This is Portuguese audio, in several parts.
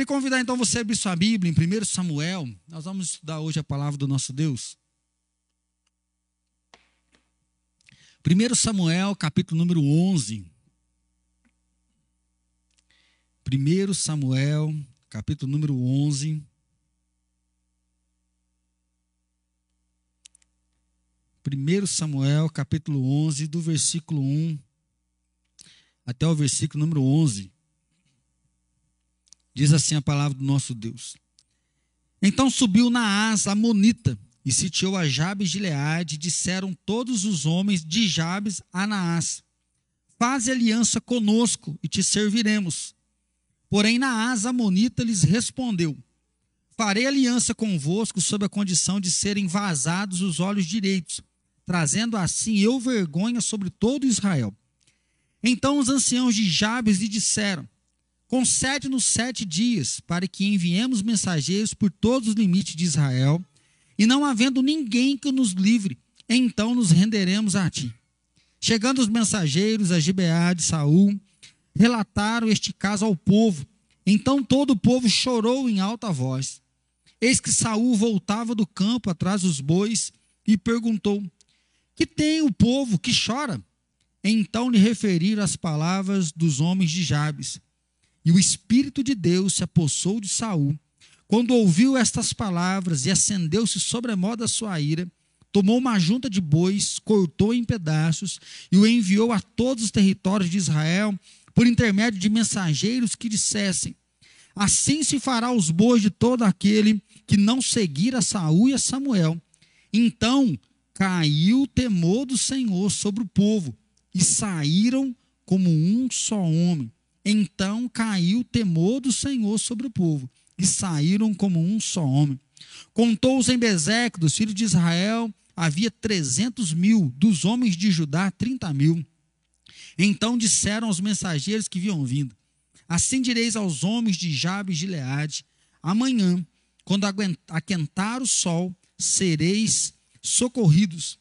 Queria convidar então você a abrir sua Bíblia em 1 Samuel. Nós vamos estudar hoje a palavra do nosso Deus. 1 Samuel, capítulo número 11. 1 Samuel, capítulo número 11. 1 Samuel, capítulo 11, do versículo 1 até o versículo número 11. Diz assim a palavra do nosso Deus. Então subiu Naás, a Monita, e sitiou a Jabes de Leade, e disseram todos os homens de Jabes a Naás: Faze aliança conosco e te serviremos. Porém, Naás, a Monita, lhes respondeu: Farei aliança convosco sob a condição de serem vazados os olhos direitos, trazendo assim eu vergonha sobre todo Israel. Então os anciãos de Jabes lhe disseram: Concede-nos sete dias para que enviemos mensageiros por todos os limites de Israel, e não havendo ninguém que nos livre, então nos renderemos a ti. Chegando os mensageiros a Gibeá de Saul, relataram este caso ao povo. Então todo o povo chorou em alta voz. Eis que Saul voltava do campo atrás dos bois e perguntou: Que tem o povo que chora? Então lhe referiram as palavras dos homens de Jabes. E o Espírito de Deus se apossou de Saul. Quando ouviu estas palavras e acendeu-se sobremodo a sua ira, tomou uma junta de bois, cortou em pedaços e o enviou a todos os territórios de Israel por intermédio de mensageiros que dissessem: Assim se fará os bois de todo aquele que não seguir a Saul e a Samuel. Então caiu o temor do Senhor sobre o povo e saíram como um só homem. Então caiu o temor do Senhor sobre o povo, e saíram como um só homem. Contou-os em Bezeque, dos filhos de Israel, havia trezentos mil, dos homens de Judá, trinta mil. Então disseram aos mensageiros que vinham vindo: Assim direis aos homens de Jabes de Leade: Amanhã, quando aquentar o sol, sereis socorridos.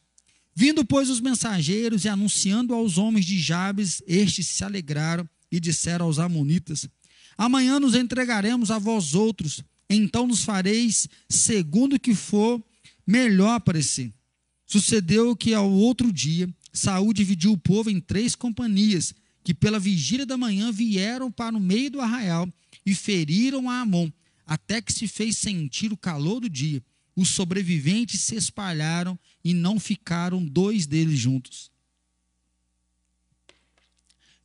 Vindo, pois, os mensageiros e anunciando aos homens de Jabes, estes se alegraram e disseram aos Amonitas: Amanhã nos entregaremos a vós outros, então nos fareis segundo que for melhor parecer. Sucedeu que ao outro dia, Saúl dividiu o povo em três companhias, que pela vigília da manhã vieram para o meio do arraial e feriram a Amon, até que se fez sentir o calor do dia. Os sobreviventes se espalharam e não ficaram dois deles juntos.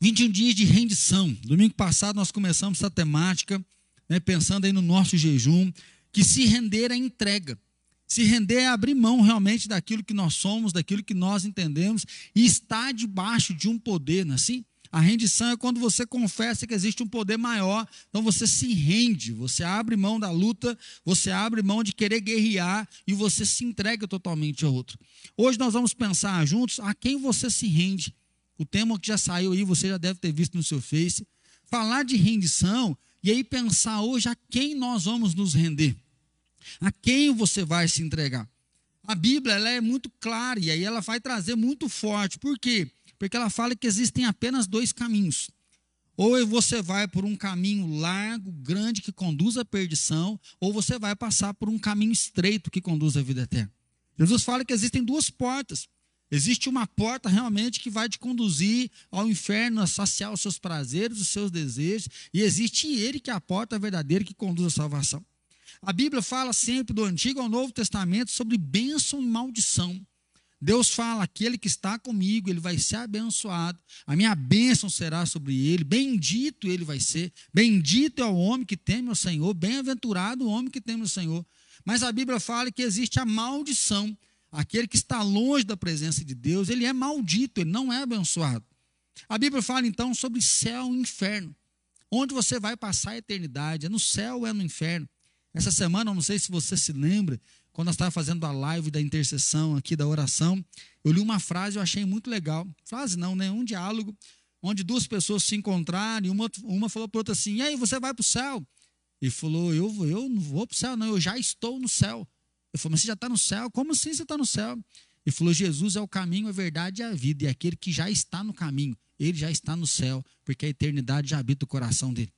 21 dias de rendição. Domingo passado nós começamos essa temática, né, pensando aí no nosso jejum, que se render é entrega. Se render é abrir mão realmente daquilo que nós somos, daquilo que nós entendemos, e estar debaixo de um poder, não é assim? A rendição é quando você confessa que existe um poder maior, então você se rende, você abre mão da luta, você abre mão de querer guerrear e você se entrega totalmente ao outro. Hoje nós vamos pensar juntos a quem você se rende. O tema que já saiu aí, você já deve ter visto no seu Face. Falar de rendição e aí pensar hoje a quem nós vamos nos render. A quem você vai se entregar. A Bíblia ela é muito clara e aí ela vai trazer muito forte. Por quê? Porque ela fala que existem apenas dois caminhos. Ou você vai por um caminho largo, grande, que conduz à perdição, ou você vai passar por um caminho estreito que conduz à vida eterna. Jesus fala que existem duas portas. Existe uma porta realmente que vai te conduzir ao inferno, a saciar os seus prazeres, os seus desejos, e existe ele que é a porta verdadeira que conduz à salvação. A Bíblia fala sempre do Antigo ao Novo Testamento sobre bênção e maldição. Deus fala: aquele que está comigo, ele vai ser abençoado, a minha bênção será sobre ele, bendito ele vai ser, bendito é o homem que teme o Senhor, bem-aventurado o homem que teme o Senhor. Mas a Bíblia fala que existe a maldição Aquele que está longe da presença de Deus, ele é maldito, ele não é abençoado. A Bíblia fala então sobre céu e inferno. Onde você vai passar a eternidade? É no céu ou é no inferno? Essa semana, não sei se você se lembra, quando nós estávamos fazendo a live da intercessão aqui, da oração, eu li uma frase eu achei muito legal. Frase não, né? Um diálogo, onde duas pessoas se encontraram e uma, uma falou para outra assim: E aí, você vai para o céu? E falou: eu, eu não vou para o céu, não, eu já estou no céu. Eu falei, mas você já está no céu? Como assim você está no céu? Ele falou: Jesus é o caminho, a verdade e a vida. E aquele que já está no caminho, ele já está no céu, porque a eternidade já habita o coração dele.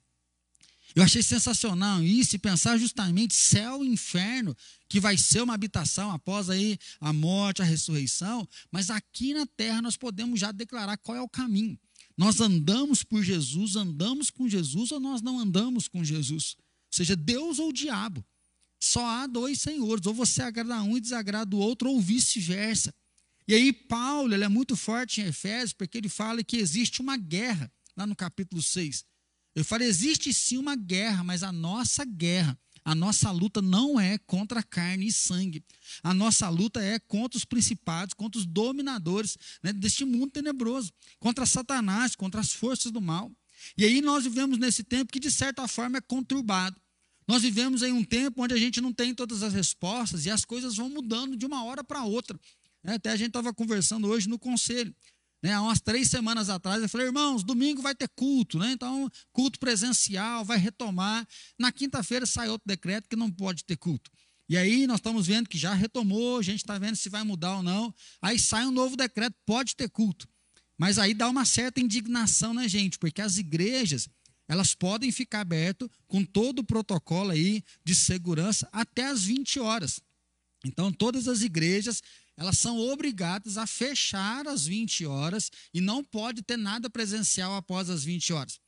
Eu achei sensacional isso e pensar justamente céu e inferno, que vai ser uma habitação após aí a morte, a ressurreição, mas aqui na terra nós podemos já declarar qual é o caminho. Nós andamos por Jesus, andamos com Jesus ou nós não andamos com Jesus? Ou seja, Deus ou o diabo. Só há dois senhores, ou você agrada um e desagrada o outro, ou vice-versa. E aí, Paulo ele é muito forte em Efésios, porque ele fala que existe uma guerra, lá no capítulo 6. Ele fala: existe sim uma guerra, mas a nossa guerra, a nossa luta não é contra carne e sangue. A nossa luta é contra os principados, contra os dominadores né, deste mundo tenebroso, contra Satanás, contra as forças do mal. E aí nós vivemos nesse tempo que, de certa forma, é conturbado. Nós vivemos em um tempo onde a gente não tem todas as respostas e as coisas vão mudando de uma hora para outra. Né, até a gente estava conversando hoje no conselho. Né, há umas três semanas atrás, eu falei, irmãos, domingo vai ter culto, né? Então, culto presencial, vai retomar. Na quinta-feira sai outro decreto que não pode ter culto. E aí nós estamos vendo que já retomou, a gente está vendo se vai mudar ou não. Aí sai um novo decreto, pode ter culto. Mas aí dá uma certa indignação na gente, porque as igrejas, elas podem ficar abertas com todo o protocolo aí de segurança até as 20 horas. Então, todas as igrejas, elas são obrigadas a fechar às 20 horas e não pode ter nada presencial após as 20 horas.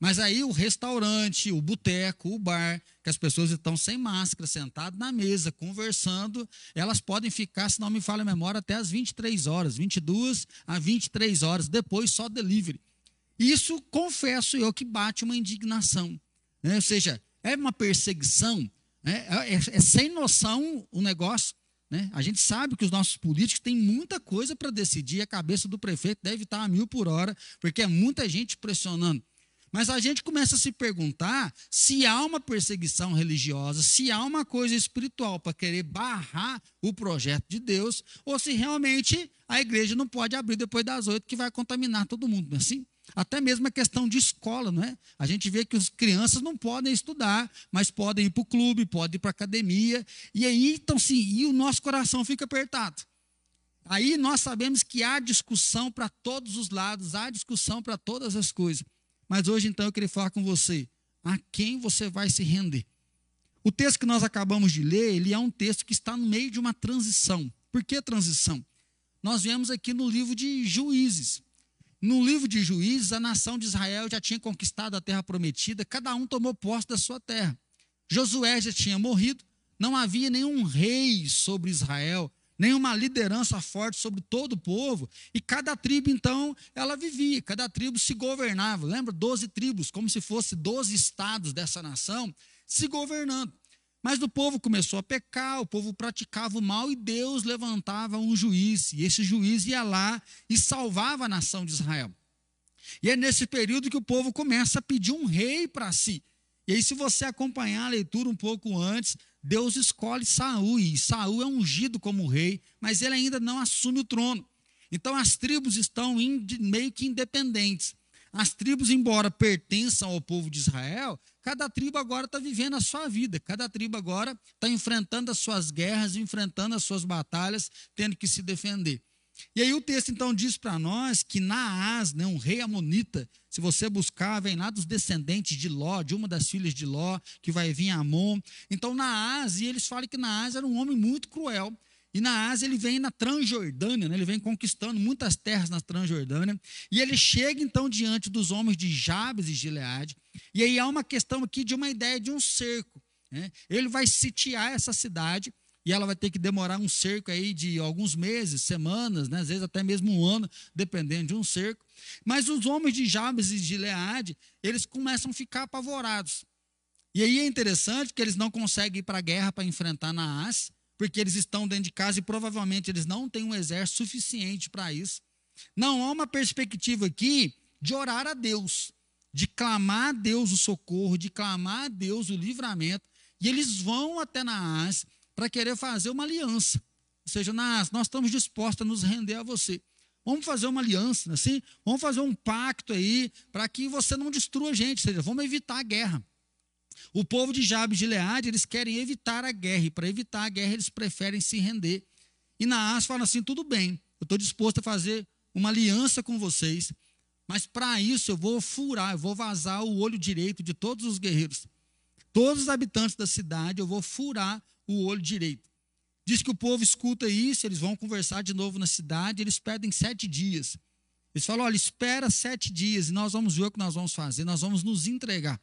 Mas aí o restaurante, o boteco, o bar, que as pessoas estão sem máscara, sentadas na mesa, conversando, elas podem ficar, se não me falha a memória, até as 23 horas, 22 a 23 horas, depois só delivery. Isso, confesso eu, que bate uma indignação. Né? Ou seja, é uma perseguição, né? é, é, é sem noção o negócio. Né? A gente sabe que os nossos políticos têm muita coisa para decidir, a cabeça do prefeito deve estar a mil por hora, porque é muita gente pressionando. Mas a gente começa a se perguntar se há uma perseguição religiosa, se há uma coisa espiritual para querer barrar o projeto de Deus, ou se realmente a igreja não pode abrir depois das oito, que vai contaminar todo mundo, não é assim? Até mesmo a questão de escola, não é? A gente vê que as crianças não podem estudar, mas podem ir para o clube, podem ir para a academia. E aí, então, sim, e o nosso coração fica apertado. Aí nós sabemos que há discussão para todos os lados, há discussão para todas as coisas. Mas hoje, então, eu queria falar com você: a quem você vai se render? O texto que nós acabamos de ler, ele é um texto que está no meio de uma transição. Por que transição? Nós vemos aqui no livro de Juízes. No livro de Juízes, a nação de Israel já tinha conquistado a terra prometida, cada um tomou posse da sua terra. Josué já tinha morrido, não havia nenhum rei sobre Israel, nenhuma liderança forte sobre todo o povo, e cada tribo, então, ela vivia, cada tribo se governava. Lembra? Doze tribos, como se fosse doze estados dessa nação, se governando. Mas o povo começou a pecar, o povo praticava o mal e Deus levantava um juiz. E esse juiz ia lá e salvava a nação de Israel. E é nesse período que o povo começa a pedir um rei para si. E aí, se você acompanhar a leitura um pouco antes, Deus escolhe Saul, e Saul é ungido como rei, mas ele ainda não assume o trono. Então as tribos estão meio que independentes. As tribos, embora pertençam ao povo de Israel, cada tribo agora está vivendo a sua vida, cada tribo agora está enfrentando as suas guerras, enfrentando as suas batalhas, tendo que se defender. E aí o texto então diz para nós que Naás, né, um rei amonita, se você buscar, vem lá dos descendentes de Ló, de uma das filhas de Ló, que vai vir Amon. Então Naás, e eles falam que Naás era um homem muito cruel, e na Ásia ele vem na Transjordânia, né? ele vem conquistando muitas terras na Transjordânia. E ele chega então diante dos homens de Jabes e Gileade. E aí há uma questão aqui de uma ideia de um cerco. Né? Ele vai sitiar essa cidade e ela vai ter que demorar um cerco aí de alguns meses, semanas, né? às vezes até mesmo um ano, dependendo de um cerco. Mas os homens de Jabes e Gileade, eles começam a ficar apavorados. E aí é interessante que eles não conseguem ir para a guerra para enfrentar Naás, porque eles estão dentro de casa e provavelmente eles não têm um exército suficiente para isso. Não há uma perspectiva aqui de orar a Deus, de clamar a Deus o socorro, de clamar a Deus o livramento, e eles vão até Naás para querer fazer uma aliança. Ou seja, Naás, nós estamos dispostos a nos render a você. Vamos fazer uma aliança, assim? Vamos fazer um pacto aí para que você não destrua a gente, ou seja, vamos evitar a guerra. O povo de Jabes de Leade, eles querem evitar a guerra, e para evitar a guerra, eles preferem se render. E Naás fala assim: tudo bem, eu estou disposto a fazer uma aliança com vocês, mas para isso eu vou furar, eu vou vazar o olho direito de todos os guerreiros. todos os habitantes da cidade, eu vou furar o olho direito. Diz que o povo escuta isso, eles vão conversar de novo na cidade, eles pedem sete dias. Eles falam: olha, espera sete dias e nós vamos ver o que nós vamos fazer, nós vamos nos entregar.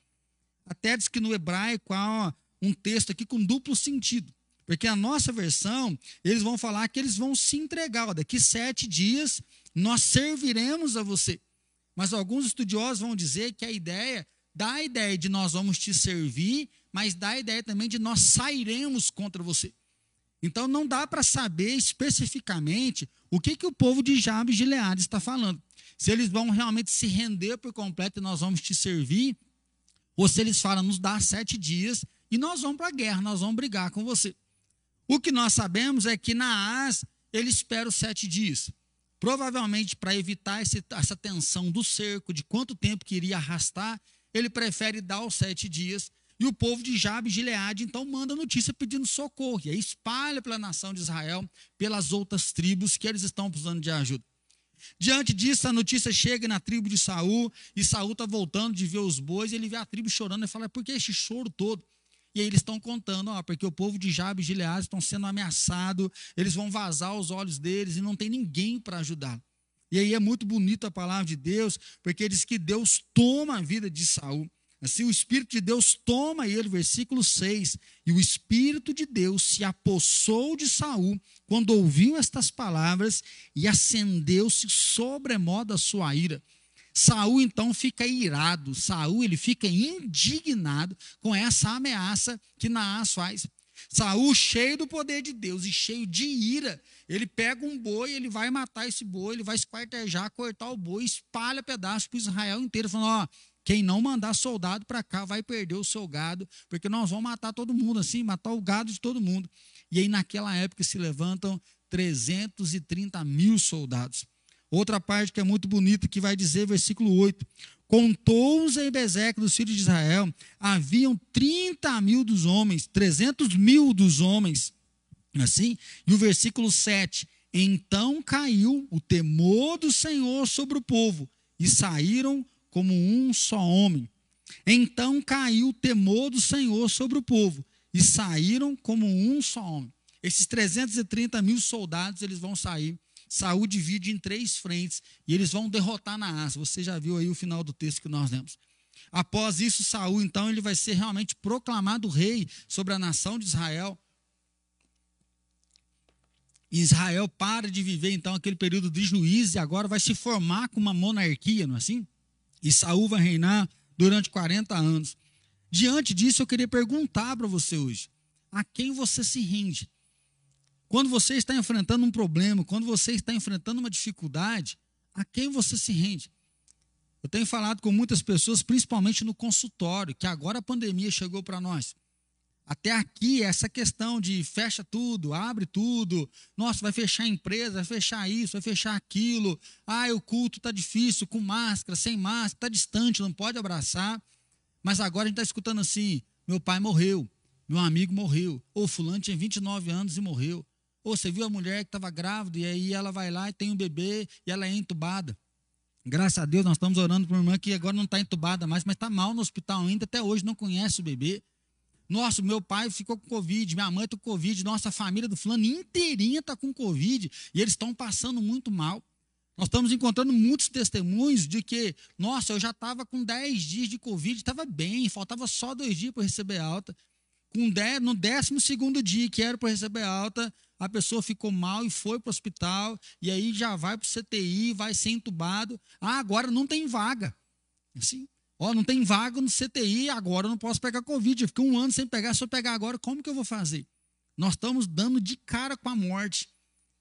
Até diz que no hebraico há um texto aqui com duplo sentido. Porque a nossa versão, eles vão falar que eles vão se entregar. Ó, daqui sete dias nós serviremos a você. Mas alguns estudiosos vão dizer que a ideia dá a ideia de nós vamos te servir, mas dá a ideia também de nós sairemos contra você. Então não dá para saber especificamente o que, que o povo de Jabes de Gileade está falando. Se eles vão realmente se render por completo e nós vamos te servir, ou se eles falam, nos dá sete dias e nós vamos para a guerra, nós vamos brigar com você. O que nós sabemos é que Naás, ele espera os sete dias. Provavelmente para evitar esse, essa tensão do cerco, de quanto tempo que iria arrastar, ele prefere dar os sete dias e o povo de Jabe e Gileade então manda notícia pedindo socorro. E aí espalha pela nação de Israel, pelas outras tribos que eles estão precisando de ajuda. Diante disso, a notícia chega na tribo de Saul, e Saul está voltando de ver os bois, e ele vê a tribo chorando e fala: por que esse choro todo? E aí eles estão contando, ó, porque o povo de Jabe e Gileade estão sendo ameaçados, eles vão vazar os olhos deles e não tem ninguém para ajudar. E aí é muito bonito a palavra de Deus, porque diz que Deus toma a vida de Saul. Assim, o Espírito de Deus toma ele, versículo 6. E o Espírito de Deus se apossou de Saul quando ouviu estas palavras e acendeu-se sobremodo a sua ira. Saul então fica irado, Saul ele fica indignado com essa ameaça que Naás faz. Saul, cheio do poder de Deus e cheio de ira, ele pega um boi, ele vai matar esse boi, ele vai esquartejar, cortar o boi, espalha pedaços para Israel inteiro, falando: ó, quem não mandar soldado para cá vai perder o seu gado, porque nós vamos matar todo mundo assim, matar o gado de todo mundo. E aí, naquela época, se levantam 330 mil soldados. Outra parte que é muito bonita, que vai dizer, versículo 8: Contou-os em Bezeque dos filhos de Israel, haviam 30 mil dos homens, 300 mil dos homens. Assim, e o versículo 7: Então caiu o temor do Senhor sobre o povo, e saíram como um só homem. Então caiu o temor do Senhor sobre o povo e saíram como um só homem. Esses 330 mil soldados, eles vão sair. Saúl divide em três frentes e eles vão derrotar Naás. Você já viu aí o final do texto que nós lemos. Após isso, Saul, então, ele vai ser realmente proclamado rei sobre a nação de Israel. Israel para de viver, então, aquele período de juízo e agora vai se formar com uma monarquia, não é assim? E Saul vai reinar durante 40 anos. Diante disso, eu queria perguntar para você hoje: a quem você se rende? Quando você está enfrentando um problema, quando você está enfrentando uma dificuldade, a quem você se rende? Eu tenho falado com muitas pessoas, principalmente no consultório, que agora a pandemia chegou para nós. Até aqui, essa questão de fecha tudo, abre tudo, nossa, vai fechar a empresa, vai fechar isso, vai fechar aquilo, ah, o culto está difícil, com máscara, sem máscara, está distante, não pode abraçar. Mas agora a gente está escutando assim: meu pai morreu, meu amigo morreu, ou fulano tinha 29 anos e morreu. Ou você viu a mulher que estava grávida e aí ela vai lá e tem um bebê e ela é entubada. Graças a Deus nós estamos orando para uma irmã que agora não está entubada mais, mas está mal no hospital ainda, até hoje não conhece o bebê. Nossa, meu pai ficou com Covid, minha mãe está com Covid, nossa família do fulano inteirinha está com Covid e eles estão passando muito mal. Nós estamos encontrando muitos testemunhos de que, nossa, eu já estava com 10 dias de Covid, estava bem, faltava só dois dias para receber alta. Com 10, no 12 dia que era para receber alta, a pessoa ficou mal e foi para o hospital, e aí já vai para o CTI, vai ser entubado. Ah, agora não tem vaga. Assim, Ó, não tem vaga no CTI, agora eu não posso pegar Covid. Eu fiquei um ano sem pegar, se eu pegar agora, como que eu vou fazer? Nós estamos dando de cara com a morte,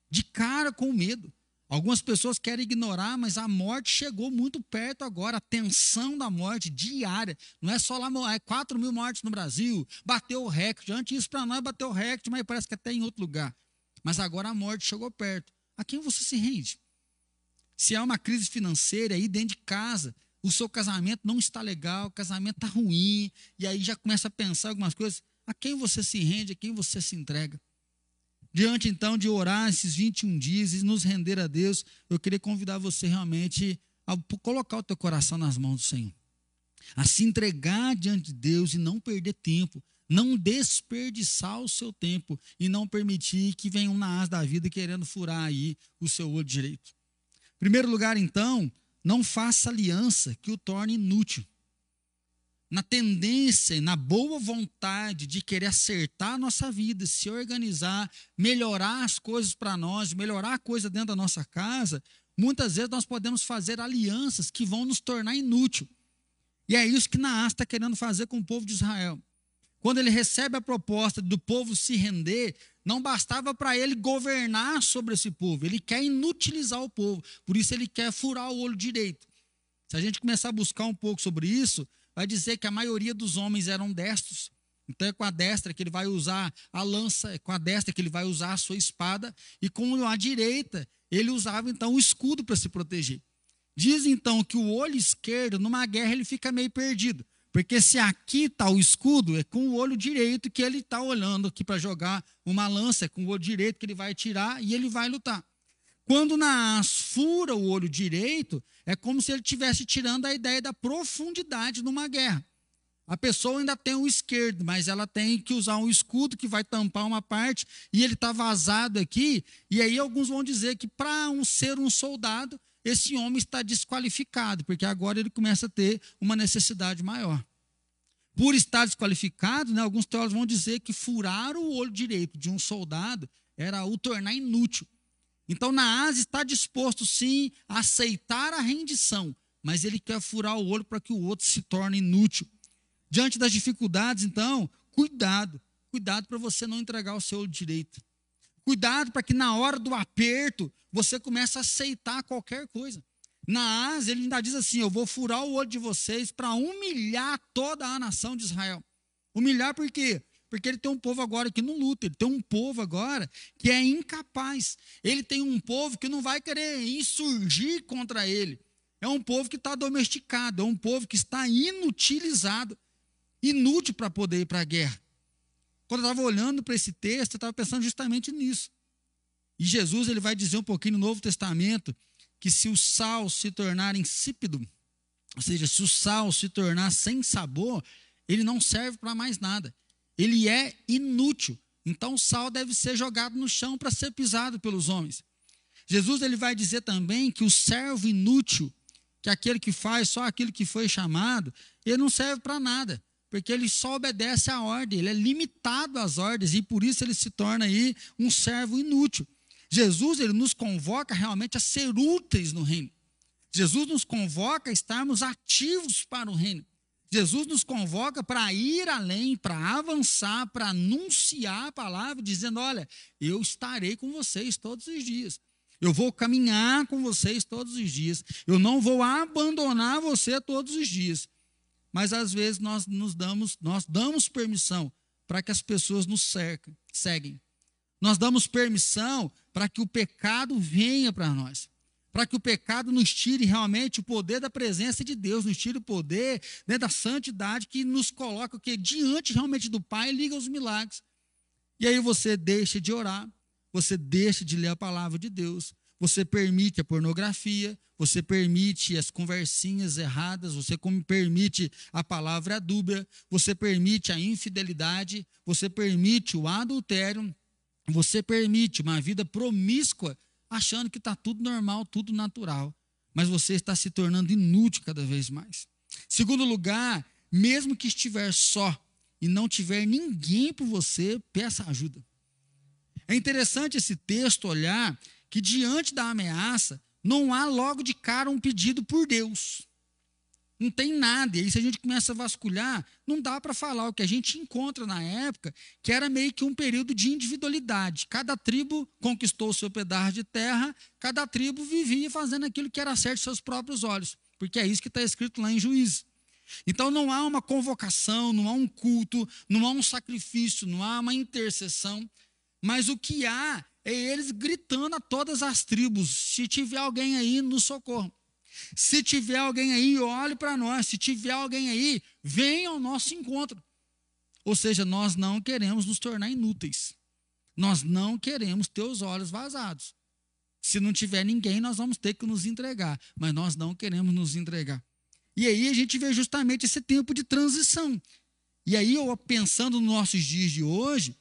de cara com o medo. Algumas pessoas querem ignorar, mas a morte chegou muito perto agora. A tensão da morte diária. Não é só lá, é 4 mil mortes no Brasil. Bateu o recorde. Antes isso para nós bateu o recorde, mas parece que até em outro lugar. Mas agora a morte chegou perto. A quem você se rende? Se há uma crise financeira aí dentro de casa, o seu casamento não está legal, o casamento está ruim, e aí já começa a pensar algumas coisas. A quem você se rende, a quem você se entrega? Diante então de orar esses 21 dias e nos render a Deus, eu queria convidar você realmente a colocar o teu coração nas mãos do Senhor. a se entregar diante de Deus e não perder tempo, não desperdiçar o seu tempo e não permitir que venham na asa da vida querendo furar aí o seu olho direito. Em primeiro lugar, então, não faça aliança que o torne inútil. Na tendência e na boa vontade de querer acertar a nossa vida, se organizar, melhorar as coisas para nós, melhorar a coisa dentro da nossa casa, muitas vezes nós podemos fazer alianças que vão nos tornar inútil. E é isso que Naás está querendo fazer com o povo de Israel. Quando ele recebe a proposta do povo se render, não bastava para ele governar sobre esse povo, ele quer inutilizar o povo, por isso ele quer furar o olho direito. Se a gente começar a buscar um pouco sobre isso, vai dizer que a maioria dos homens eram destros. Então é com a destra que ele vai usar a lança, é com a destra que ele vai usar a sua espada, e com a direita ele usava então o escudo para se proteger. Diz então que o olho esquerdo, numa guerra, ele fica meio perdido. Porque se aqui está o escudo, é com o olho direito que ele está olhando aqui para jogar uma lança, é com o olho direito que ele vai tirar e ele vai lutar. Quando Naas fura o olho direito, é como se ele estivesse tirando a ideia da profundidade numa guerra. A pessoa ainda tem o esquerdo, mas ela tem que usar um escudo que vai tampar uma parte, e ele está vazado aqui. E aí alguns vão dizer que para um ser um soldado, esse homem está desqualificado, porque agora ele começa a ter uma necessidade maior. Por estar desqualificado, né, alguns teólogos vão dizer que furar o olho direito de um soldado era o tornar inútil. Então, Naás está disposto, sim, a aceitar a rendição, mas ele quer furar o olho para que o outro se torne inútil. Diante das dificuldades, então, cuidado. Cuidado para você não entregar o seu olho direito. Cuidado para que na hora do aperto você comece a aceitar qualquer coisa. Na Ásia, ele ainda diz assim: Eu vou furar o olho de vocês para humilhar toda a nação de Israel. Humilhar por quê? Porque ele tem um povo agora que não luta, ele tem um povo agora que é incapaz. Ele tem um povo que não vai querer insurgir contra ele. É um povo que está domesticado, é um povo que está inutilizado, inútil para poder ir para a guerra. Quando eu estava olhando para esse texto, eu estava pensando justamente nisso. E Jesus ele vai dizer um pouquinho no Novo Testamento que se o sal se tornar insípido, ou seja, se o sal se tornar sem sabor, ele não serve para mais nada. Ele é inútil. Então o sal deve ser jogado no chão para ser pisado pelos homens. Jesus ele vai dizer também que o servo inútil, que é aquele que faz só aquilo que foi chamado, ele não serve para nada porque ele só obedece à ordem, ele é limitado às ordens e por isso ele se torna aí um servo inútil. Jesus ele nos convoca realmente a ser úteis no reino. Jesus nos convoca a estarmos ativos para o reino. Jesus nos convoca para ir além, para avançar, para anunciar a palavra, dizendo: Olha, eu estarei com vocês todos os dias. Eu vou caminhar com vocês todos os dias. Eu não vou abandonar você todos os dias. Mas às vezes nós nos damos, nós damos permissão para que as pessoas nos cercam, seguem. Nós damos permissão para que o pecado venha para nós. Para que o pecado nos tire realmente o poder da presença de Deus, nos tire o poder né, da santidade que nos coloca que diante realmente do Pai liga os milagres. E aí você deixa de orar, você deixa de ler a palavra de Deus, você permite a pornografia, você permite as conversinhas erradas, você permite a palavra dúbia, você permite a infidelidade, você permite o adultério, você permite uma vida promíscua, achando que está tudo normal, tudo natural. Mas você está se tornando inútil cada vez mais. Segundo lugar, mesmo que estiver só e não tiver ninguém por você, peça ajuda. É interessante esse texto olhar que diante da ameaça, não há logo de cara um pedido por Deus. Não tem nada. E aí, se a gente começa a vasculhar, não dá para falar o que a gente encontra na época, que era meio que um período de individualidade. Cada tribo conquistou o seu pedaço de terra, cada tribo vivia fazendo aquilo que era certo seus próprios olhos. Porque é isso que está escrito lá em Juízes. Então não há uma convocação, não há um culto, não há um sacrifício, não há uma intercessão, mas o que há é eles gritando a todas as tribos: se tiver alguém aí, nos socorro. Se tiver alguém aí, olhe para nós. Se tiver alguém aí, venha ao nosso encontro. Ou seja, nós não queremos nos tornar inúteis. Nós não queremos ter os olhos vazados. Se não tiver ninguém, nós vamos ter que nos entregar. Mas nós não queremos nos entregar. E aí a gente vê justamente esse tempo de transição. E aí, eu pensando nos nossos dias de hoje,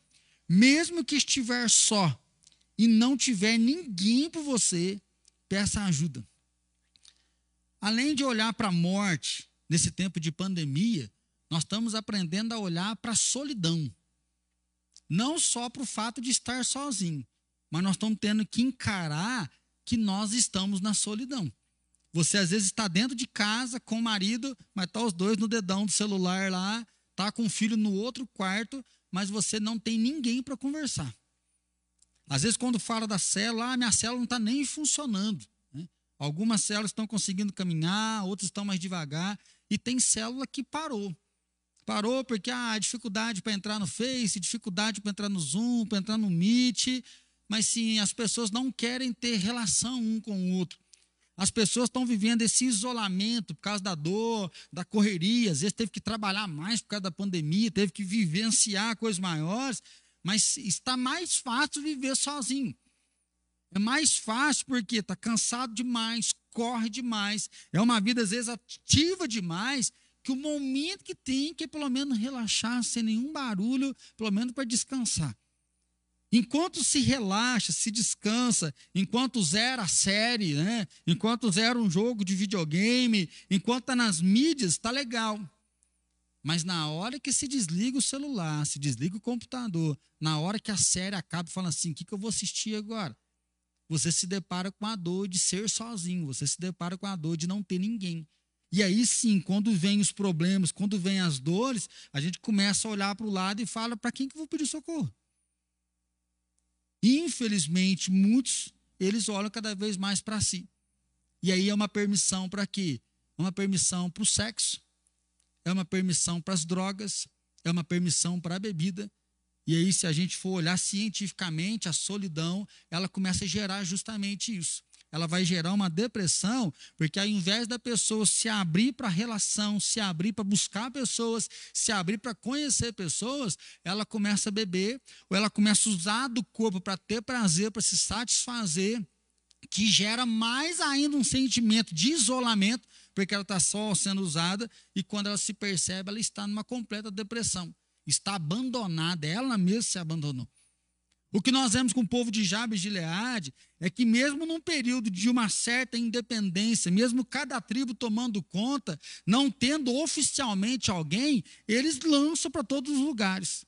mesmo que estiver só e não tiver ninguém por você, peça ajuda. Além de olhar para a morte nesse tempo de pandemia, nós estamos aprendendo a olhar para a solidão. Não só para o fato de estar sozinho, mas nós estamos tendo que encarar que nós estamos na solidão. Você às vezes está dentro de casa com o marido, mas está os dois no dedão do celular lá, está com o filho no outro quarto, mas você não tem ninguém para conversar. Às vezes, quando fala da célula, ah, minha célula não está nem funcionando. Né? Algumas células estão conseguindo caminhar, outras estão mais devagar, e tem célula que parou. Parou porque ah, dificuldade para entrar no Face, dificuldade para entrar no Zoom, para entrar no Meet, mas sim, as pessoas não querem ter relação um com o outro. As pessoas estão vivendo esse isolamento por causa da dor, da correria, às vezes teve que trabalhar mais por causa da pandemia, teve que vivenciar coisas maiores, mas está mais fácil viver sozinho. É mais fácil porque está cansado demais, corre demais, é uma vida às vezes ativa demais, que o momento que tem que é pelo menos relaxar sem nenhum barulho, pelo menos para descansar. Enquanto se relaxa, se descansa, enquanto zera a série, né? enquanto zera um jogo de videogame, enquanto está nas mídias, está legal. Mas na hora que se desliga o celular, se desliga o computador, na hora que a série acaba falando assim, o que, que eu vou assistir agora? Você se depara com a dor de ser sozinho, você se depara com a dor de não ter ninguém. E aí sim, quando vem os problemas, quando vem as dores, a gente começa a olhar para o lado e fala: para quem que eu vou pedir socorro? Infelizmente, muitos eles olham cada vez mais para si. E aí é uma permissão para quê? Uma permissão para o sexo, é uma permissão para as drogas, é uma permissão para a bebida. E aí, se a gente for olhar cientificamente, a solidão, ela começa a gerar justamente isso ela vai gerar uma depressão, porque ao invés da pessoa se abrir para a relação, se abrir para buscar pessoas, se abrir para conhecer pessoas, ela começa a beber, ou ela começa a usar do corpo para ter prazer, para se satisfazer, que gera mais ainda um sentimento de isolamento, porque ela está só sendo usada, e quando ela se percebe, ela está numa completa depressão. Está abandonada, ela mesma se abandonou. O que nós vemos com o povo de Jabes de Leade é que, mesmo num período de uma certa independência, mesmo cada tribo tomando conta, não tendo oficialmente alguém, eles lançam para todos os lugares.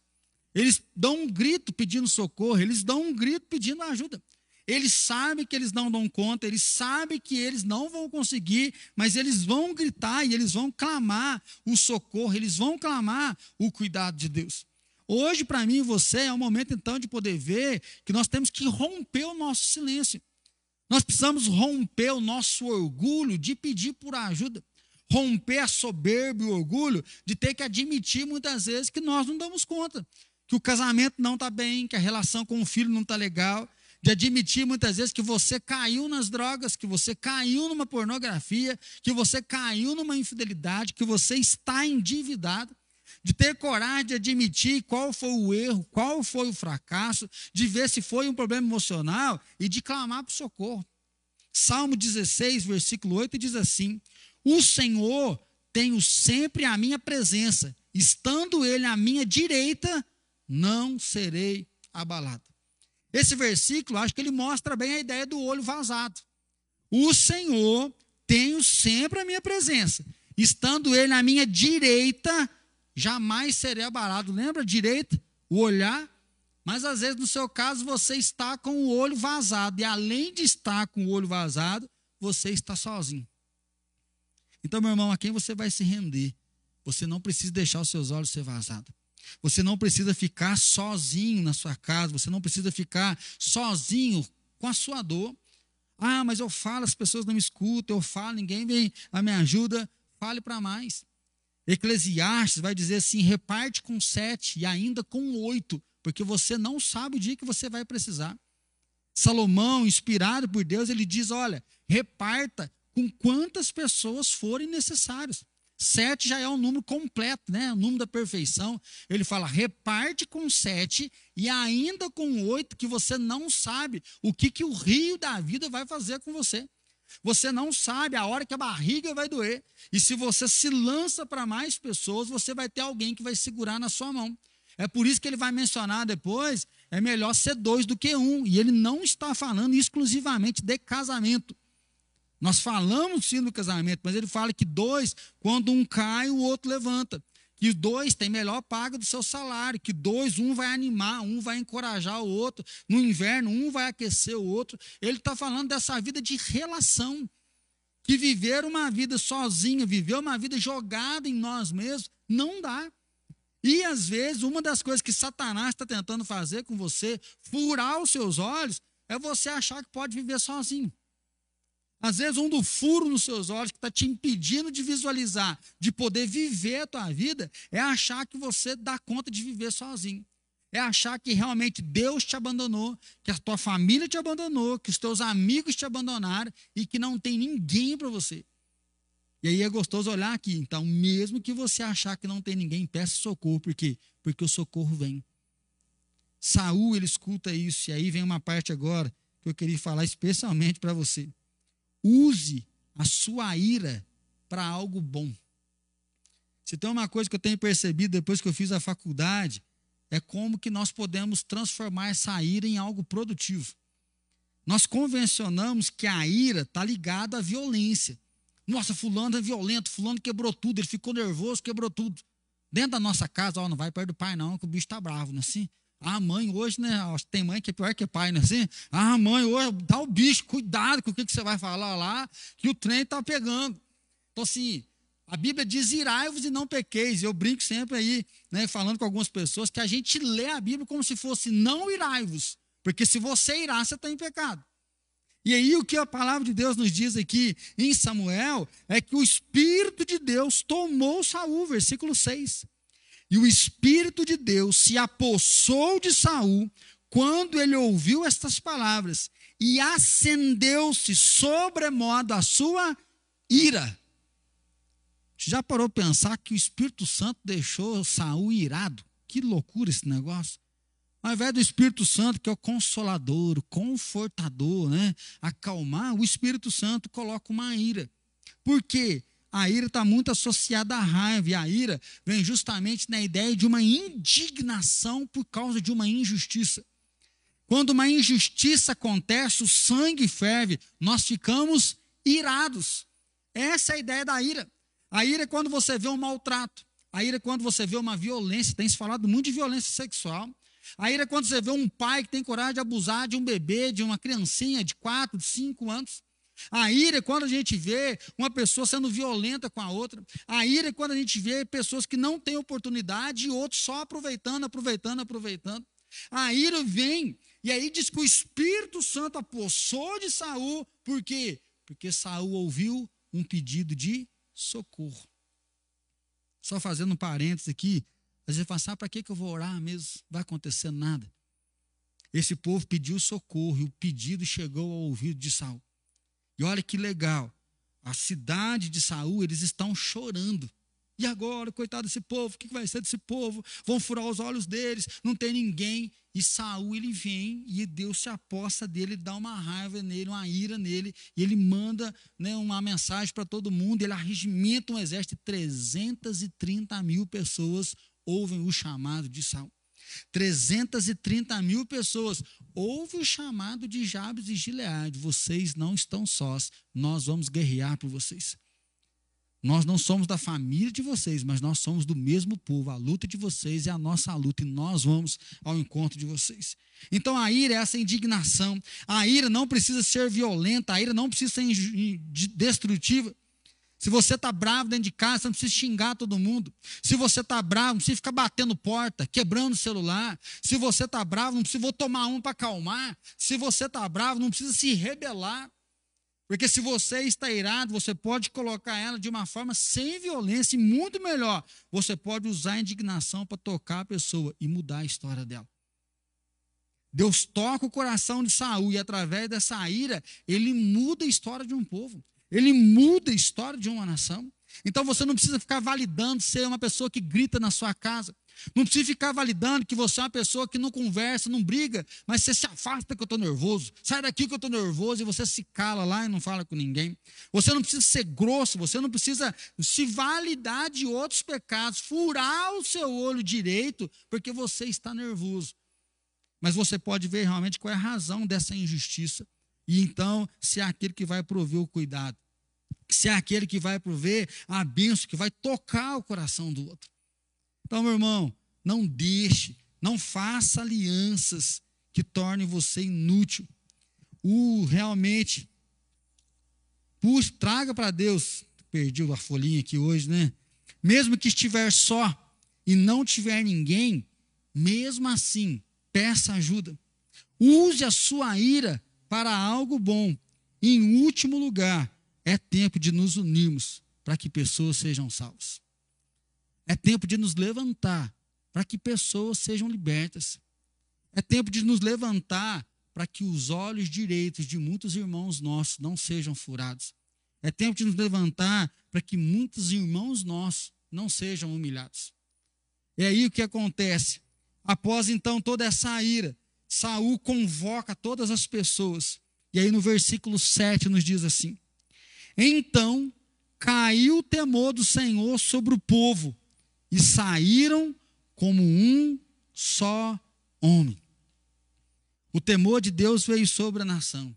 Eles dão um grito pedindo socorro, eles dão um grito pedindo ajuda. Eles sabem que eles não dão conta, eles sabem que eles não vão conseguir, mas eles vão gritar e eles vão clamar o socorro, eles vão clamar o cuidado de Deus. Hoje, para mim e você, é o momento então de poder ver que nós temos que romper o nosso silêncio. Nós precisamos romper o nosso orgulho de pedir por ajuda. Romper a soberba e o orgulho de ter que admitir muitas vezes que nós não damos conta. Que o casamento não está bem, que a relação com o filho não está legal. De admitir muitas vezes que você caiu nas drogas, que você caiu numa pornografia, que você caiu numa infidelidade, que você está endividado de ter coragem de admitir qual foi o erro, qual foi o fracasso, de ver se foi um problema emocional e de clamar por socorro. Salmo 16, versículo 8 diz assim: O Senhor tenho sempre a minha presença, estando Ele à minha direita, não serei abalado. Esse versículo, acho que ele mostra bem a ideia do olho vazado. O Senhor tenho sempre a minha presença, estando Ele à minha direita, jamais serei abalado. Lembra direito? O olhar. Mas às vezes, no seu caso, você está com o olho vazado. E além de estar com o olho vazado, você está sozinho. Então, meu irmão, a quem você vai se render? Você não precisa deixar os seus olhos ser vazados. Você não precisa ficar sozinho na sua casa. Você não precisa ficar sozinho com a sua dor. Ah, mas eu falo, as pessoas não me escutam. Eu falo, ninguém vem a me ajuda. Fale para mais. Eclesiastes vai dizer assim: reparte com sete e ainda com oito, porque você não sabe o dia que você vai precisar. Salomão, inspirado por Deus, ele diz: olha, reparta com quantas pessoas forem necessárias. Sete já é um número completo, né? O número da perfeição. Ele fala: reparte com sete e ainda com oito, que você não sabe o que, que o rio da vida vai fazer com você. Você não sabe a hora que a barriga vai doer. E se você se lança para mais pessoas, você vai ter alguém que vai segurar na sua mão. É por isso que ele vai mencionar depois: é melhor ser dois do que um. E ele não está falando exclusivamente de casamento. Nós falamos sim do casamento, mas ele fala que dois, quando um cai, o outro levanta. Que dois têm melhor paga do seu salário. Que dois, um vai animar, um vai encorajar o outro. No inverno, um vai aquecer o outro. Ele está falando dessa vida de relação. Que viver uma vida sozinha, viver uma vida jogada em nós mesmos, não dá. E às vezes, uma das coisas que Satanás está tentando fazer com você, furar os seus olhos, é você achar que pode viver sozinho. Às vezes, um do furo nos seus olhos que está te impedindo de visualizar, de poder viver a tua vida, é achar que você dá conta de viver sozinho. É achar que realmente Deus te abandonou, que a tua família te abandonou, que os teus amigos te abandonaram e que não tem ninguém para você. E aí é gostoso olhar aqui. Então, mesmo que você achar que não tem ninguém, peça socorro. Por quê? Porque o socorro vem. Saul, ele escuta isso. E aí vem uma parte agora que eu queria falar especialmente para você. Use a sua ira para algo bom. Se tem uma coisa que eu tenho percebido depois que eu fiz a faculdade, é como que nós podemos transformar essa ira em algo produtivo. Nós convencionamos que a ira está ligada à violência. Nossa, fulano é violento, fulano quebrou tudo, ele ficou nervoso, quebrou tudo. Dentro da nossa casa, ó, não vai perto do pai não, que o bicho está bravo, não é assim? Ah, mãe, hoje, né? Tem mãe que é pior que pai, não é assim? Ah, mãe, hoje dá o bicho, cuidado com o que, que você vai falar lá, que o trem está pegando. Então, assim, a Bíblia diz irai-vos e não pequeis. Eu brinco sempre aí, né, falando com algumas pessoas, que a gente lê a Bíblia como se fosse não irai-vos. Porque se você irá, você está em pecado. E aí o que a palavra de Deus nos diz aqui em Samuel é que o Espírito de Deus tomou Saul, versículo 6. E o Espírito de Deus se apossou de Saul quando ele ouviu estas palavras, e acendeu-se sobremodo a sua ira. Já parou para pensar que o Espírito Santo deixou Saul irado? Que loucura esse negócio. Ao invés do Espírito Santo, que é o consolador, o confortador, né? acalmar, o Espírito Santo coloca uma ira. Por quê? A ira está muito associada à raiva, e a ira vem justamente na ideia de uma indignação por causa de uma injustiça. Quando uma injustiça acontece, o sangue ferve, nós ficamos irados. Essa é a ideia da ira. A ira é quando você vê um maltrato. A ira é quando você vê uma violência. Tem se falado muito de violência sexual. A ira é quando você vê um pai que tem coragem de abusar de um bebê, de uma criancinha de 4, de 5 anos. A ira é quando a gente vê uma pessoa sendo violenta com a outra. A ira é quando a gente vê pessoas que não têm oportunidade e outros só aproveitando, aproveitando, aproveitando. A ira vem, e aí diz que o Espírito Santo apossou de Saul, por quê? Porque Saul ouviu um pedido de socorro. Só fazendo um parênteses aqui, às vezes fala, para que, eu vou orar mesmo? Vai acontecer nada. Esse povo pediu socorro e o pedido chegou ao ouvido de Saul. E olha que legal. A cidade de Saul, eles estão chorando. E agora, coitado desse povo, o que vai ser desse povo? Vão furar os olhos deles, não tem ninguém. E Saul ele vem e Deus se aposta dele, dá uma raiva nele, uma ira nele, e ele manda né, uma mensagem para todo mundo, ele arregimenta um exército de 330 mil pessoas ouvem o chamado de Saul. 330 mil pessoas ouvem o chamado de Jabes e Gileade. Vocês não estão sós, nós vamos guerrear por vocês. Nós não somos da família de vocês, mas nós somos do mesmo povo. A luta de vocês é a nossa luta e nós vamos ao encontro de vocês. Então a ira é essa indignação. A ira não precisa ser violenta, a ira não precisa ser destrutiva. Se você está bravo dentro de casa, não precisa xingar todo mundo. Se você está bravo, não precisa ficar batendo porta, quebrando celular. Se você está bravo, não precisa vou tomar um para acalmar. Se você está bravo, não precisa se rebelar. Porque se você está irado, você pode colocar ela de uma forma sem violência e muito melhor. Você pode usar a indignação para tocar a pessoa e mudar a história dela. Deus toca o coração de Saul e através dessa ira, ele muda a história de um povo. Ele muda a história de uma nação. Então você não precisa ficar validando ser uma pessoa que grita na sua casa. Não precisa ficar validando que você é uma pessoa que não conversa, não briga, mas você se afasta que eu estou nervoso. Sai daqui que eu estou nervoso e você se cala lá e não fala com ninguém. Você não precisa ser grosso, você não precisa se validar de outros pecados, furar o seu olho direito porque você está nervoso. Mas você pode ver realmente qual é a razão dessa injustiça. E então, se é aquele que vai prover o cuidado, se é aquele que vai prover a bênção, que vai tocar o coração do outro. Então, meu irmão, não deixe, não faça alianças que tornem você inútil. O realmente puxe, traga para Deus. Perdi a folhinha aqui hoje, né? Mesmo que estiver só e não tiver ninguém, mesmo assim, peça ajuda. Use a sua ira para algo bom. Em último lugar, é tempo de nos unirmos para que pessoas sejam salvas. É tempo de nos levantar para que pessoas sejam libertas. É tempo de nos levantar para que os olhos direitos de muitos irmãos nossos não sejam furados. É tempo de nos levantar para que muitos irmãos nossos não sejam humilhados. É aí o que acontece. Após então toda essa ira, Saul convoca todas as pessoas. E aí no versículo 7 nos diz assim: Então caiu o temor do Senhor sobre o povo, e saíram como um só homem. O temor de Deus veio sobre a nação.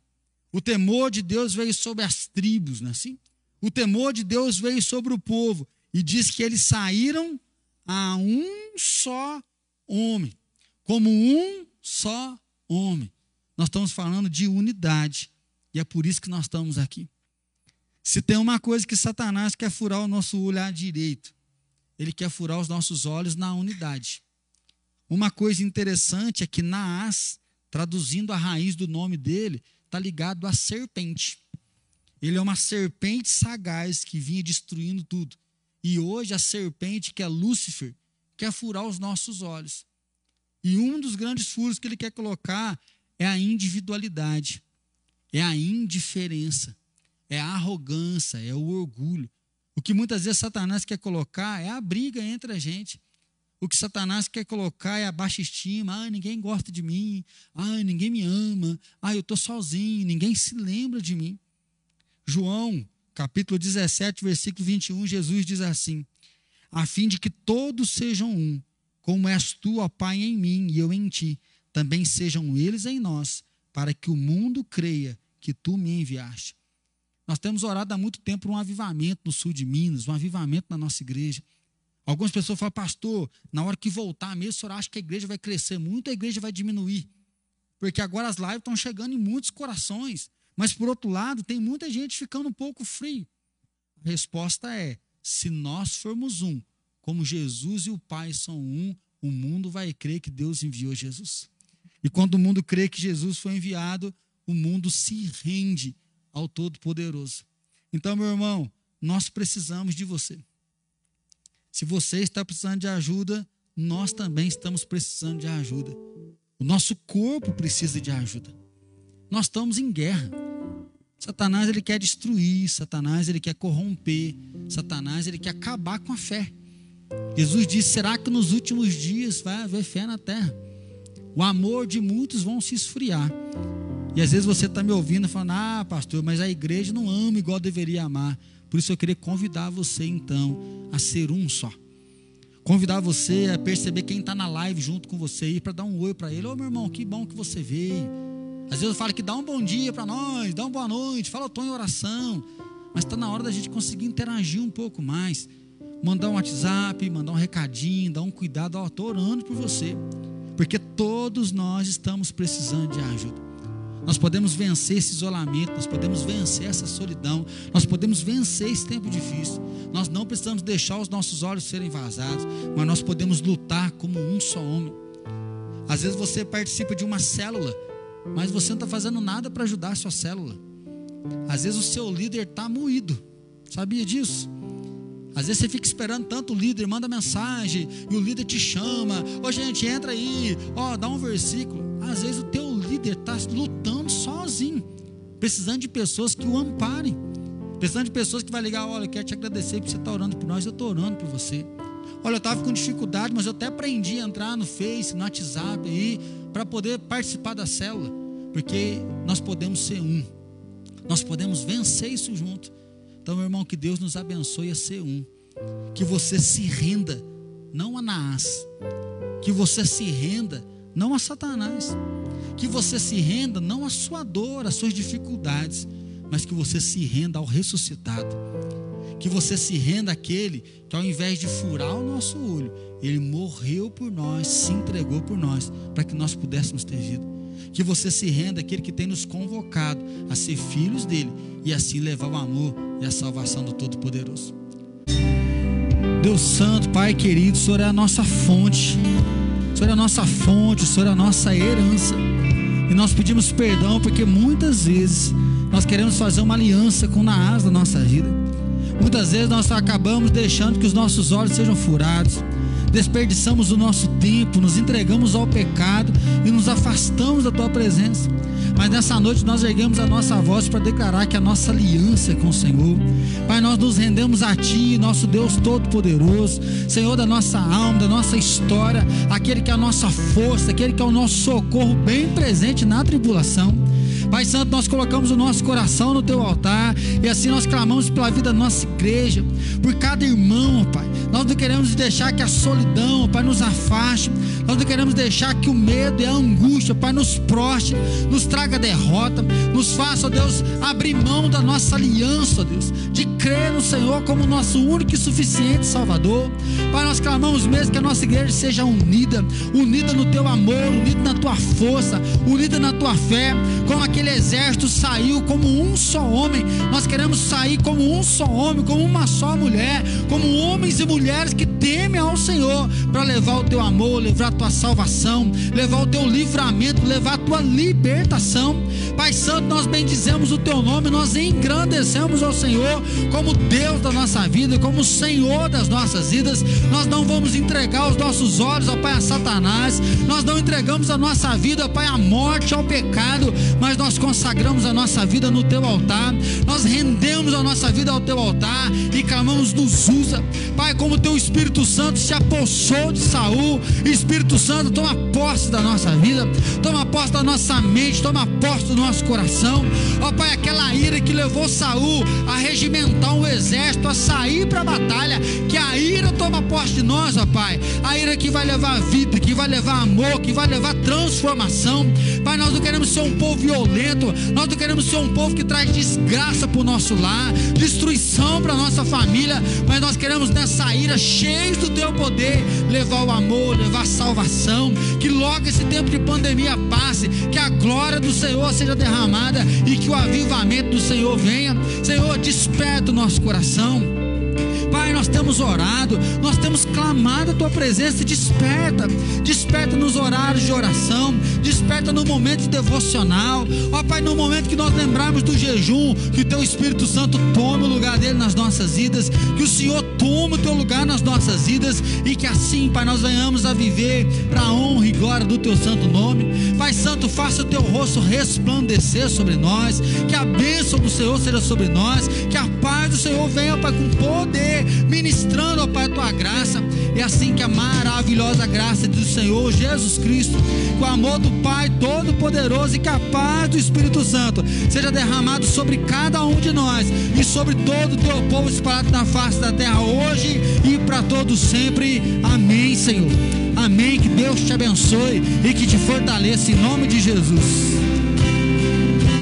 O temor de Deus veio sobre as tribos, não é assim? O temor de Deus veio sobre o povo e diz que eles saíram a um só homem, como um só homem. Nós estamos falando de unidade e é por isso que nós estamos aqui. Se tem uma coisa que Satanás quer furar o nosso olhar direito, ele quer furar os nossos olhos na unidade. Uma coisa interessante é que Naás, traduzindo a raiz do nome dele, está ligado à serpente. Ele é uma serpente sagaz que vinha destruindo tudo. E hoje a serpente, que é Lúcifer, quer furar os nossos olhos. E um dos grandes furos que ele quer colocar é a individualidade, é a indiferença, é a arrogância, é o orgulho. O que muitas vezes Satanás quer colocar é a briga entre a gente. O que Satanás quer colocar é a baixa estima. Ah, ninguém gosta de mim. Ah, ninguém me ama. Ah, eu estou sozinho. Ninguém se lembra de mim. João, capítulo 17, versículo 21, Jesus diz assim: A fim de que todos sejam um, como és tu, ó Pai, em mim e eu em ti, também sejam eles em nós, para que o mundo creia que tu me enviaste. Nós temos orado há muito tempo por um avivamento no sul de Minas, um avivamento na nossa igreja. Algumas pessoas falam, pastor, na hora que voltar mesmo, o senhor acha que a igreja vai crescer muito, a igreja vai diminuir. Porque agora as lives estão chegando em muitos corações. Mas, por outro lado, tem muita gente ficando um pouco frio. A resposta é: se nós formos um, como Jesus e o Pai são um, o mundo vai crer que Deus enviou Jesus. E quando o mundo crê que Jesus foi enviado, o mundo se rende ao Todo-Poderoso. Então, meu irmão, nós precisamos de você. Se você está precisando de ajuda, nós também estamos precisando de ajuda. O nosso corpo precisa de ajuda. Nós estamos em guerra. Satanás ele quer destruir, Satanás ele quer corromper, Satanás ele quer acabar com a fé. Jesus disse: será que nos últimos dias vai haver fé na terra? O amor de muitos vão se esfriar. E às vezes você está me ouvindo falando: ah, pastor, mas a igreja não ama igual deveria amar. Por isso eu queria convidar você então a ser um só. Convidar você a perceber quem está na live junto com você e para dar um oi para ele. Ô oh, meu irmão, que bom que você veio. Às vezes eu falo que dá um bom dia para nós, dá uma boa noite, fala o em oração. Mas está na hora da gente conseguir interagir um pouco mais. Mandar um WhatsApp, mandar um recadinho, dar um cuidado. Ó, estou orando por você. Porque todos nós estamos precisando de ajuda. Nós podemos vencer esse isolamento, nós podemos vencer essa solidão, nós podemos vencer esse tempo difícil. Nós não precisamos deixar os nossos olhos serem vazados, mas nós podemos lutar como um só homem. Às vezes você participa de uma célula, mas você não está fazendo nada para ajudar a sua célula. Às vezes o seu líder está moído. Sabia disso? Às vezes você fica esperando tanto o líder, manda mensagem, e o líder te chama, ô gente, entra aí, ó, dá um versículo. Às vezes o teu líder está lutando sozinho, precisando de pessoas que o amparem, precisando de pessoas que vai ligar, olha, eu quero te agradecer por você estar tá orando por nós, eu estou orando por você. Olha, eu estava com dificuldade, mas eu até aprendi a entrar no Face, no WhatsApp aí, para poder participar da célula, porque nós podemos ser um, nós podemos vencer isso junto. Então, meu irmão, que Deus nos abençoe a ser um, que você se renda, não a Naás, que você se renda, não a Satanás, que você se renda não à sua dor, às suas dificuldades, mas que você se renda ao ressuscitado que você se renda àquele que, ao invés de furar o nosso olho, ele morreu por nós, se entregou por nós, para que nós pudéssemos ter vida. Que você se renda àquele que tem nos convocado a ser filhos dele e assim levar o amor e a salvação do Todo-Poderoso. Deus Santo, Pai querido, o Senhor é a nossa fonte, o Senhor é a nossa fonte, o Senhor é a nossa herança. E nós pedimos perdão porque muitas vezes nós queremos fazer uma aliança com Naás na nossa vida Muitas vezes nós acabamos deixando que os nossos olhos sejam furados, desperdiçamos o nosso tempo, nos entregamos ao pecado e nos afastamos da tua presença. Mas nessa noite nós erguemos a nossa voz para declarar que a nossa aliança é com o Senhor. Pai, nós nos rendemos a Ti, nosso Deus Todo-Poderoso, Senhor da nossa alma, da nossa história, aquele que é a nossa força, aquele que é o nosso socorro bem presente na tribulação. Pai Santo, nós colocamos o nosso coração no teu altar e assim nós clamamos pela vida da nossa igreja, por cada irmão, Pai. Nós não queremos deixar que a solidão, Pai, nos afaste. Nós não queremos deixar que o medo e a angústia, Pai, nos proste, nos traga derrota, nos faça, ó Deus, abrir mão da nossa aliança, ó Deus, de crer no Senhor como nosso único e suficiente Salvador. Pai, nós clamamos mesmo que a nossa igreja seja unida, unida no teu amor, unida na tua força, unida na tua fé, como aquele exército saiu como um só homem. Nós queremos sair como um só homem, como uma só mulher, como homens e mulheres que temem ao Senhor para levar o teu amor, levar a tua salvação, levar o teu livramento, levar a tua libertação. Pai Santo, nós bendizemos o teu nome, nós engrandecemos ao Senhor como Deus da nossa vida, como Senhor das nossas vidas. Nós não vamos entregar os nossos olhos, ó Pai, a Satanás. Nós não entregamos a nossa vida, ó Pai, à morte, ao pecado, mas nós consagramos a nossa vida no teu altar. Nós rendemos a nossa vida ao teu altar e clamamos nos usa. Pai, como teu Espírito Santo se apossou de Saul, Espírito Santo, toma posse da nossa vida, toma posse da nossa mente, toma posse do nosso coração. Ó Pai, aquela ira que levou Saul a regimentar um exército, a sair para a batalha, que a ira toma posse de nós, ó Pai. A ira que vai levar vida, que vai levar amor, que vai levar transformação. Pai, nós não queremos ser um povo violento, nós não queremos ser um povo que traz desgraça para o nosso lar, destruição para nossa família, mas nós queremos nessa ira, cheios do teu poder, levar o amor, levar a salvação, que logo esse tempo de pandemia passe, que a glória do Senhor seja derramada e que o avivamento do Senhor venha. Senhor, desperta nosso coração. Pai, nós temos orado, nós temos clamado a tua presença desperta, desperta nos horários de oração, desperta no momento devocional, ó Pai, no momento que nós lembrarmos do jejum, que o teu Espírito Santo tome o lugar dele nas nossas vidas, que o Senhor tome o teu lugar nas nossas vidas e que assim, Pai, nós venhamos a viver para a honra e glória do teu santo nome. Pai Santo, faça o teu rosto resplandecer sobre nós, que a bênção do Senhor seja sobre nós, que a paz do Senhor venha, Pai, com poder ministrando, ó Pai, a tua graça. É assim que a maravilhosa graça do Senhor Jesus Cristo, com o amor do Pai Todo-Poderoso e capaz do Espírito Santo, seja derramado sobre cada um de nós e sobre todo o teu povo espalhado na face da terra hoje e para todos sempre. Amém, Senhor. Amém. Que Deus te abençoe e que te fortaleça em nome de Jesus.